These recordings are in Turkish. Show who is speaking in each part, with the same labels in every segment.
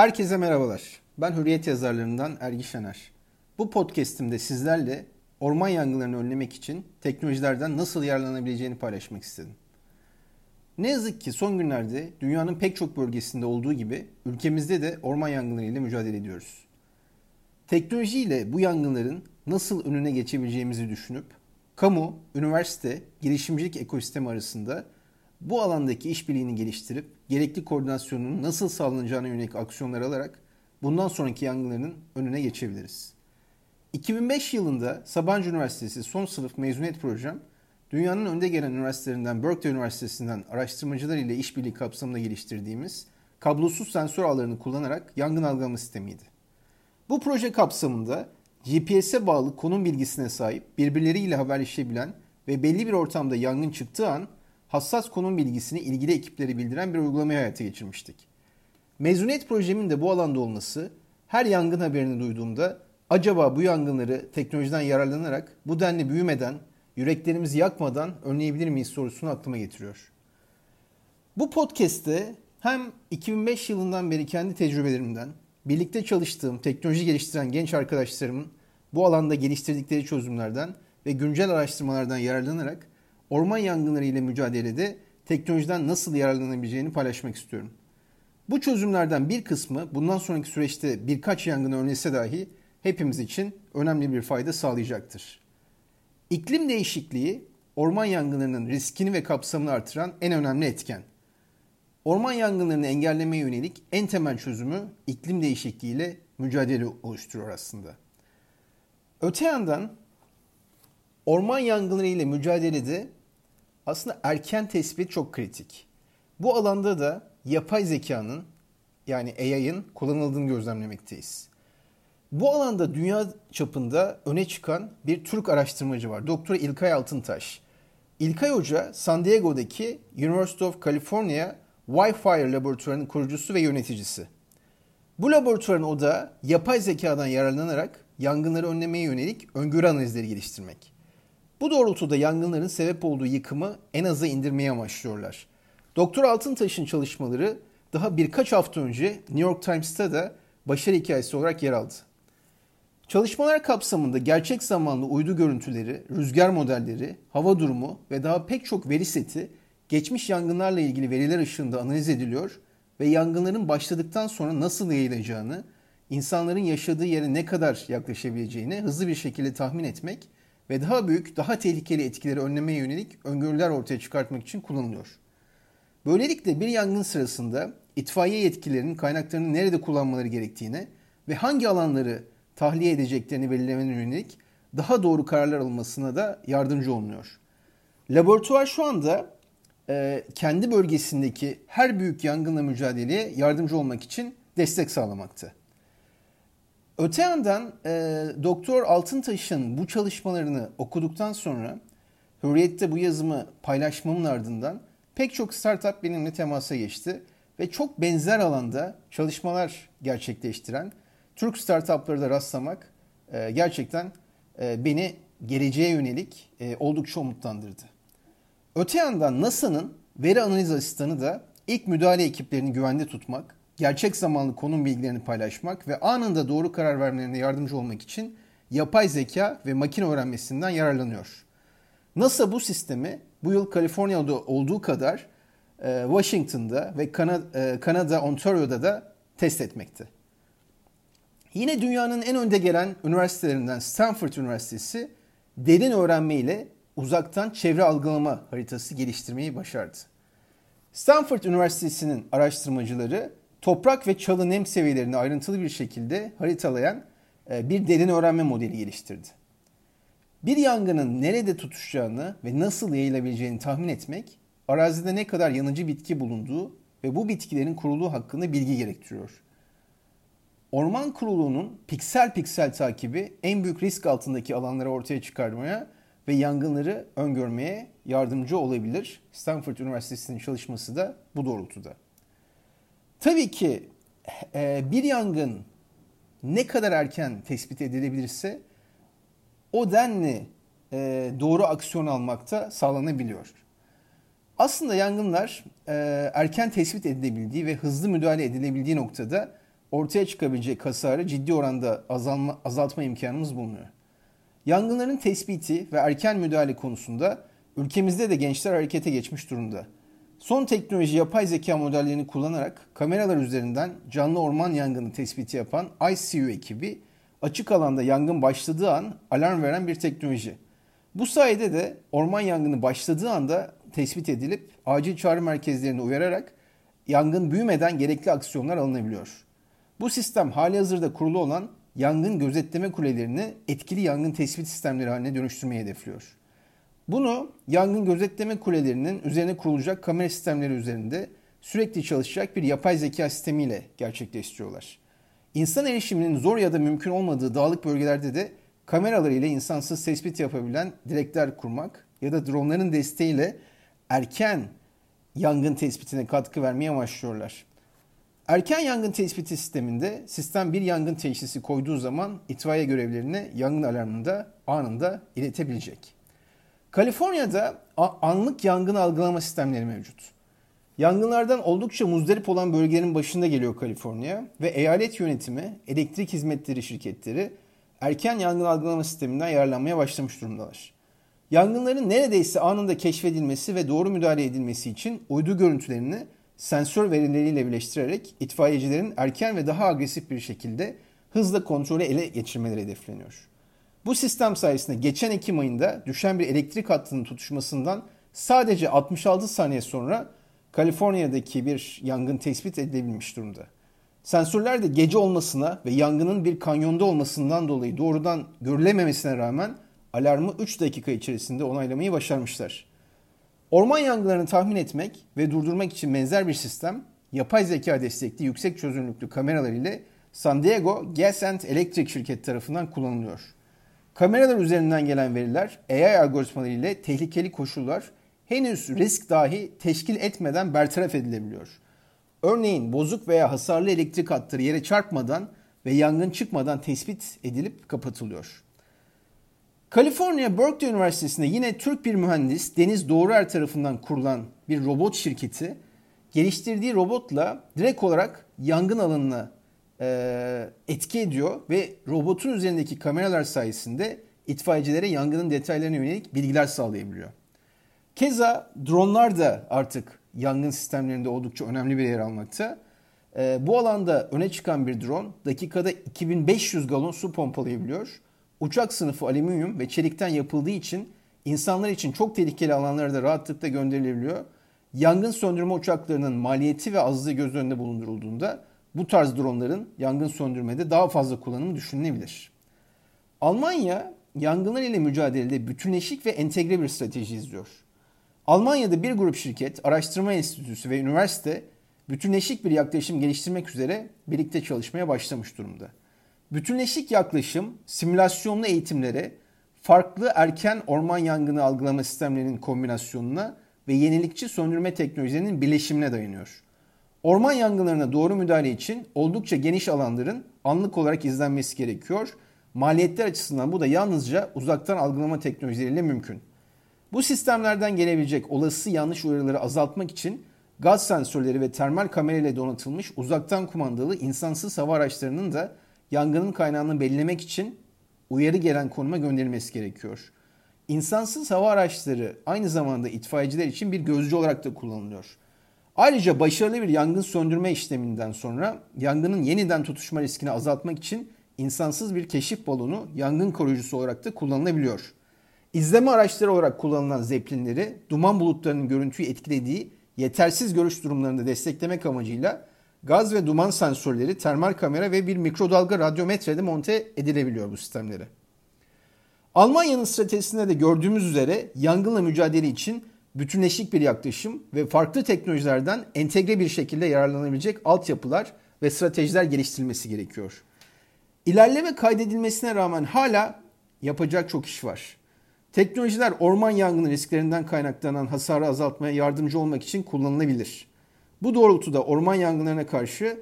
Speaker 1: Herkese merhabalar. Ben Hürriyet yazarlarından Ergi Şener. Bu podcast'imde sizlerle orman yangınlarını önlemek için teknolojilerden nasıl yararlanabileceğini paylaşmak istedim. Ne yazık ki son günlerde dünyanın pek çok bölgesinde olduğu gibi ülkemizde de orman yangınlarıyla mücadele ediyoruz. Teknolojiyle bu yangınların nasıl önüne geçebileceğimizi düşünüp kamu, üniversite, girişimcilik ekosistemi arasında bu alandaki işbirliğini geliştirip gerekli koordinasyonun nasıl sağlanacağına yönelik aksiyonlar alarak bundan sonraki yangınların önüne geçebiliriz. 2005 yılında Sabancı Üniversitesi son sınıf mezuniyet projem, dünyanın önde gelen üniversitelerinden Berkeley Üniversitesi'nden araştırmacılar ile işbirliği kapsamında geliştirdiğimiz kablosuz sensör ağlarını kullanarak yangın algılama sistemiydi. Bu proje kapsamında GPS'e bağlı konum bilgisine sahip birbirleriyle haberleşebilen ve belli bir ortamda yangın çıktığı an hassas konum bilgisini ilgili ekiplere bildiren bir uygulamayı hayata geçirmiştik. Mezuniyet projemin de bu alanda olması her yangın haberini duyduğumda acaba bu yangınları teknolojiden yararlanarak bu denli büyümeden, yüreklerimizi yakmadan önleyebilir miyiz sorusunu aklıma getiriyor. Bu podcast'te hem 2005 yılından beri kendi tecrübelerimden, birlikte çalıştığım teknoloji geliştiren genç arkadaşlarımın bu alanda geliştirdikleri çözümlerden ve güncel araştırmalardan yararlanarak orman yangınları ile mücadelede teknolojiden nasıl yararlanabileceğini paylaşmak istiyorum. Bu çözümlerden bir kısmı bundan sonraki süreçte birkaç yangını önlese dahi hepimiz için önemli bir fayda sağlayacaktır. İklim değişikliği orman yangınlarının riskini ve kapsamını artıran en önemli etken. Orman yangınlarını engellemeye yönelik en temel çözümü iklim değişikliği ile mücadele oluşturuyor aslında. Öte yandan orman yangınları ile mücadelede aslında erken tespit çok kritik. Bu alanda da yapay zekanın yani AI'ın kullanıldığını gözlemlemekteyiz. Bu alanda dünya çapında öne çıkan bir Türk araştırmacı var. Doktor İlkay Altıntaş. İlkay Hoca San Diego'daki University of California Wi-Fi laboratuvarının kurucusu ve yöneticisi. Bu laboratuvarın odağı yapay zekadan yararlanarak yangınları önlemeye yönelik öngörü analizleri geliştirmek. Bu doğrultuda yangınların sebep olduğu yıkımı en aza indirmeye amaçlıyorlar. Doktor Altıntaş'ın çalışmaları daha birkaç hafta önce New York Times'ta da başarı hikayesi olarak yer aldı. Çalışmalar kapsamında gerçek zamanlı uydu görüntüleri, rüzgar modelleri, hava durumu ve daha pek çok veri seti geçmiş yangınlarla ilgili veriler ışığında analiz ediliyor ve yangınların başladıktan sonra nasıl yayılacağını, insanların yaşadığı yere ne kadar yaklaşabileceğini hızlı bir şekilde tahmin etmek ve daha büyük, daha tehlikeli etkileri önlemeye yönelik öngörüler ortaya çıkartmak için kullanılıyor. Böylelikle bir yangın sırasında itfaiye yetkililerinin kaynaklarını nerede kullanmaları gerektiğine ve hangi alanları tahliye edeceklerini belirlemene yönelik daha doğru kararlar alınmasına da yardımcı olunuyor. Laboratuvar şu anda e, kendi bölgesindeki her büyük yangınla mücadeleye yardımcı olmak için destek sağlamakta. Öte yandan e, Doktor Altıntaş'ın bu çalışmalarını okuduktan sonra Hürriyet'te bu yazımı paylaşmamın ardından pek çok startup benimle temasa geçti ve çok benzer alanda çalışmalar gerçekleştiren Türk startupları da rastlamak e, gerçekten e, beni geleceğe yönelik e, oldukça umutlandırdı. Öte yandan NASA'nın veri analiz asistanı da ilk müdahale ekiplerini güvende tutmak, gerçek zamanlı konum bilgilerini paylaşmak ve anında doğru karar vermelerine yardımcı olmak için yapay zeka ve makine öğrenmesinden yararlanıyor. NASA bu sistemi bu yıl Kaliforniya'da olduğu kadar e, Washington'da ve e, Kanada, Ontario'da da test etmekte. Yine dünyanın en önde gelen üniversitelerinden Stanford Üniversitesi derin öğrenme ile uzaktan çevre algılama haritası geliştirmeyi başardı. Stanford Üniversitesi'nin araştırmacıları toprak ve çalı nem seviyelerini ayrıntılı bir şekilde haritalayan e, bir derin öğrenme modeli geliştirdi. Bir yangının nerede tutuşacağını ve nasıl yayılabileceğini tahmin etmek, arazide ne kadar yanıcı bitki bulunduğu ve bu bitkilerin kuruluğu hakkında bilgi gerektiriyor. Orman kuruluğunun piksel piksel takibi en büyük risk altındaki alanları ortaya çıkarmaya ve yangınları öngörmeye yardımcı olabilir. Stanford Üniversitesi'nin çalışması da bu doğrultuda. Tabii ki e, bir yangın ne kadar erken tespit edilebilirse o denli e, doğru aksiyon almakta sağlanabiliyor. Aslında yangınlar e, erken tespit edilebildiği ve hızlı müdahale edilebildiği noktada ortaya çıkabilecek hasarı ciddi oranda azalma, azaltma imkanımız bulunuyor. Yangınların tespiti ve erken müdahale konusunda ülkemizde de gençler harekete geçmiş durumda. Son teknoloji yapay zeka modellerini kullanarak kameralar üzerinden canlı orman yangını tespiti yapan ICU ekibi açık alanda yangın başladığı an alarm veren bir teknoloji. Bu sayede de orman yangını başladığı anda tespit edilip acil çağrı merkezlerine uyararak yangın büyümeden gerekli aksiyonlar alınabiliyor. Bu sistem hali hazırda kurulu olan yangın gözetleme kulelerini etkili yangın tespit sistemleri haline dönüştürmeyi hedefliyor. Bunu yangın gözetleme kulelerinin üzerine kurulacak kamera sistemleri üzerinde sürekli çalışacak bir yapay zeka sistemiyle gerçekleştiriyorlar. İnsan erişiminin zor ya da mümkün olmadığı dağlık bölgelerde de kameralar ile insansız tespit yapabilen direkler kurmak ya da dronların desteğiyle erken yangın tespitine katkı vermeye amaçlıyorlar. Erken yangın tespiti sisteminde sistem bir yangın teşhisi koyduğu zaman itfaiye görevlerini yangın alarmını da anında iletebilecek. Kaliforniya'da anlık yangın algılama sistemleri mevcut. Yangınlardan oldukça muzdarip olan bölgelerin başında geliyor Kaliforniya ve eyalet yönetimi, elektrik hizmetleri şirketleri erken yangın algılama sisteminden yararlanmaya başlamış durumdalar. Yangınların neredeyse anında keşfedilmesi ve doğru müdahale edilmesi için uydu görüntülerini sensör verileriyle birleştirerek itfaiyecilerin erken ve daha agresif bir şekilde hızla kontrolü ele geçirmeleri hedefleniyor. Bu sistem sayesinde geçen Ekim ayında düşen bir elektrik hattının tutuşmasından sadece 66 saniye sonra Kaliforniya'daki bir yangın tespit edilebilmiş durumda. Sensörler de gece olmasına ve yangının bir kanyonda olmasından dolayı doğrudan görülememesine rağmen alarmı 3 dakika içerisinde onaylamayı başarmışlar. Orman yangınlarını tahmin etmek ve durdurmak için benzer bir sistem yapay zeka destekli yüksek çözünürlüklü kameralar ile San Diego Gas and Electric şirketi tarafından kullanılıyor. Kameralar üzerinden gelen veriler AI algoritmaları ile tehlikeli koşullar henüz risk dahi teşkil etmeden bertaraf edilebiliyor. Örneğin bozuk veya hasarlı elektrik hatları yere çarpmadan ve yangın çıkmadan tespit edilip kapatılıyor. Kaliforniya Berkeley Üniversitesi'nde yine Türk bir mühendis Deniz Doğruer tarafından kurulan bir robot şirketi geliştirdiği robotla direkt olarak yangın alanına etki ediyor ve robotun üzerindeki kameralar sayesinde itfaiyecilere yangının detaylarına yönelik bilgiler sağlayabiliyor. Keza dronlar da artık yangın sistemlerinde oldukça önemli bir yer almakta. E, bu alanda öne çıkan bir drone dakikada 2500 galon su pompalayabiliyor uçak sınıfı alüminyum ve çelikten yapıldığı için insanlar için çok tehlikeli alanlara da rahatlıkla gönderilebiliyor. Yangın söndürme uçaklarının maliyeti ve azlığı göz önünde bulundurulduğunda bu tarz dronların yangın söndürmede daha fazla kullanımı düşünülebilir. Almanya yangınlar ile mücadelede bütünleşik ve entegre bir strateji izliyor. Almanya'da bir grup şirket, araştırma enstitüsü ve üniversite bütünleşik bir yaklaşım geliştirmek üzere birlikte çalışmaya başlamış durumda. Bütünleşik yaklaşım simülasyonlu eğitimlere, farklı erken orman yangını algılama sistemlerinin kombinasyonuna ve yenilikçi söndürme teknolojilerinin birleşimine dayanıyor. Orman yangınlarına doğru müdahale için oldukça geniş alanların anlık olarak izlenmesi gerekiyor. Maliyetler açısından bu da yalnızca uzaktan algılama teknolojileriyle mümkün. Bu sistemlerden gelebilecek olası yanlış uyarıları azaltmak için gaz sensörleri ve termal kamera ile donatılmış uzaktan kumandalı insansız hava araçlarının da yangının kaynağını belirlemek için uyarı gelen konuma gönderilmesi gerekiyor. İnsansız hava araçları aynı zamanda itfaiyeciler için bir gözcü olarak da kullanılıyor. Ayrıca başarılı bir yangın söndürme işleminden sonra yangının yeniden tutuşma riskini azaltmak için insansız bir keşif balonu yangın koruyucusu olarak da kullanılabiliyor. İzleme araçları olarak kullanılan zeplinleri duman bulutlarının görüntüyü etkilediği yetersiz görüş durumlarında desteklemek amacıyla Gaz ve duman sensörleri, termal kamera ve bir mikrodalga radyometrede monte edilebiliyor bu sistemlere. Almanya'nın stratejisinde de gördüğümüz üzere yangınla mücadele için bütünleşik bir yaklaşım ve farklı teknolojilerden entegre bir şekilde yararlanabilecek altyapılar ve stratejiler geliştirilmesi gerekiyor. İlerleme kaydedilmesine rağmen hala yapacak çok iş var. Teknolojiler orman yangını risklerinden kaynaklanan hasarı azaltmaya yardımcı olmak için kullanılabilir. Bu doğrultuda orman yangınlarına karşı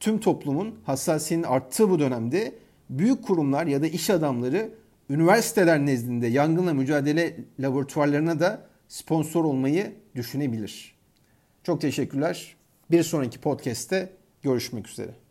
Speaker 1: tüm toplumun hassasiyetinin arttığı bu dönemde büyük kurumlar ya da iş adamları üniversiteler nezdinde yangınla mücadele laboratuvarlarına da sponsor olmayı düşünebilir. Çok teşekkürler. Bir sonraki podcast'te görüşmek üzere.